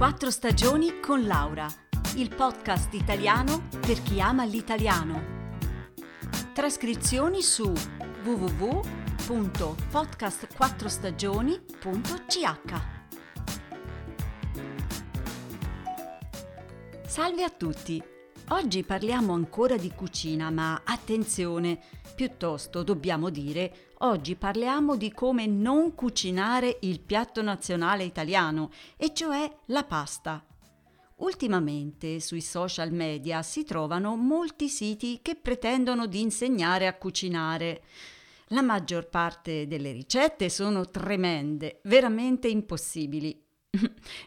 Quattro stagioni con Laura, il podcast italiano per chi ama l'italiano. Trascrizioni su www.podcastquattrostagioni.ch Salve a tutti! Oggi parliamo ancora di cucina, ma attenzione, piuttosto dobbiamo dire Oggi parliamo di come non cucinare il piatto nazionale italiano, e cioè la pasta. Ultimamente sui social media si trovano molti siti che pretendono di insegnare a cucinare. La maggior parte delle ricette sono tremende, veramente impossibili.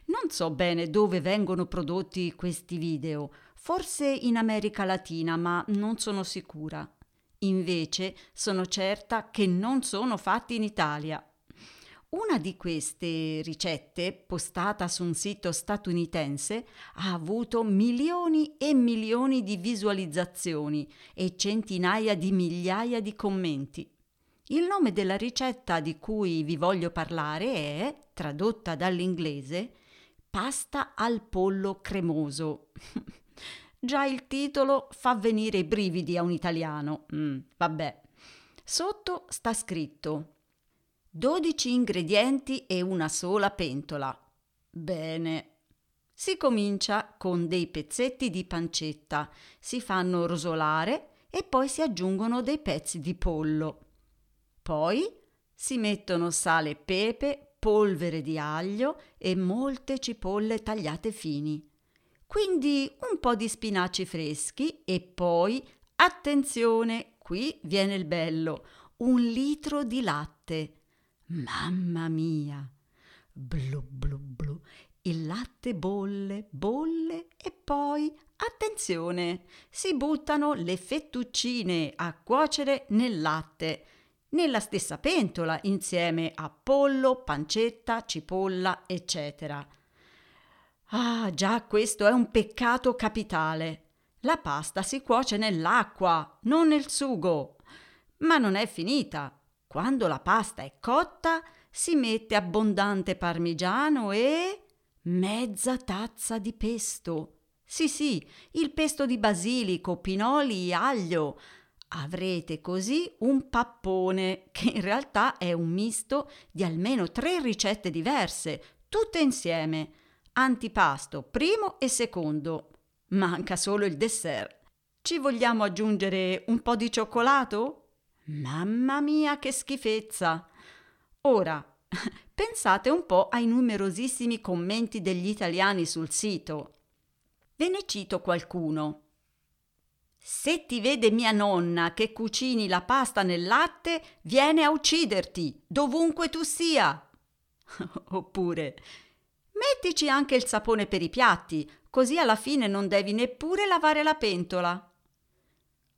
Non so bene dove vengono prodotti questi video, forse in America Latina, ma non sono sicura. Invece sono certa che non sono fatti in Italia. Una di queste ricette, postata su un sito statunitense, ha avuto milioni e milioni di visualizzazioni e centinaia di migliaia di commenti. Il nome della ricetta di cui vi voglio parlare è, tradotta dall'inglese, pasta al pollo cremoso. Già il titolo fa venire i brividi a un italiano. Mm, vabbè. Sotto sta scritto 12 ingredienti e una sola pentola. Bene. Si comincia con dei pezzetti di pancetta, si fanno rosolare e poi si aggiungono dei pezzi di pollo. Poi si mettono sale e pepe, polvere di aglio e molte cipolle tagliate fini. Quindi un po' di spinaci freschi e poi, attenzione, qui viene il bello, un litro di latte. Mamma mia! Blu blu blu. Il latte bolle, bolle e poi, attenzione, si buttano le fettuccine a cuocere nel latte, nella stessa pentola insieme a pollo, pancetta, cipolla, eccetera. Ah, già questo è un peccato capitale. La pasta si cuoce nell'acqua, non nel sugo. Ma non è finita. Quando la pasta è cotta, si mette abbondante parmigiano e mezza tazza di pesto. Sì, sì, il pesto di basilico, pinoli e aglio. Avrete così un pappone che in realtà è un misto di almeno tre ricette diverse, tutte insieme antipasto primo e secondo. Manca solo il dessert. Ci vogliamo aggiungere un po' di cioccolato? Mamma mia, che schifezza! Ora, pensate un po' ai numerosissimi commenti degli italiani sul sito. Ve ne cito qualcuno. Se ti vede mia nonna che cucini la pasta nel latte, viene a ucciderti, dovunque tu sia. Oppure, Mettici anche il sapone per i piatti, così alla fine non devi neppure lavare la pentola.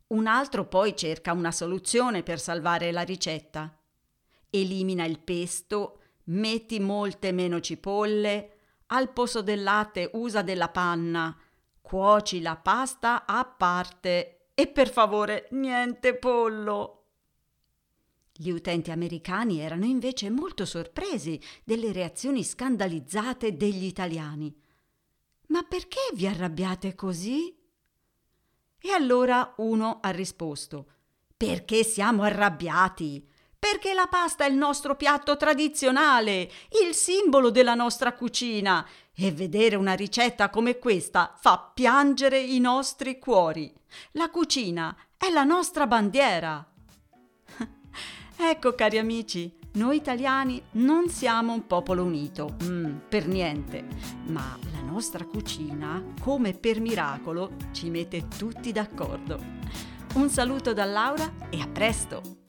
Un altro poi cerca una soluzione per salvare la ricetta. Elimina il pesto, metti molte meno cipolle, al posto del latte usa della panna, cuoci la pasta a parte e per favore niente pollo. Gli utenti americani erano invece molto sorpresi delle reazioni scandalizzate degli italiani. Ma perché vi arrabbiate così? E allora uno ha risposto Perché siamo arrabbiati? Perché la pasta è il nostro piatto tradizionale, il simbolo della nostra cucina, e vedere una ricetta come questa fa piangere i nostri cuori. La cucina è la nostra bandiera. Ecco cari amici, noi italiani non siamo un popolo unito, mm, per niente, ma la nostra cucina, come per miracolo, ci mette tutti d'accordo. Un saluto da Laura e a presto!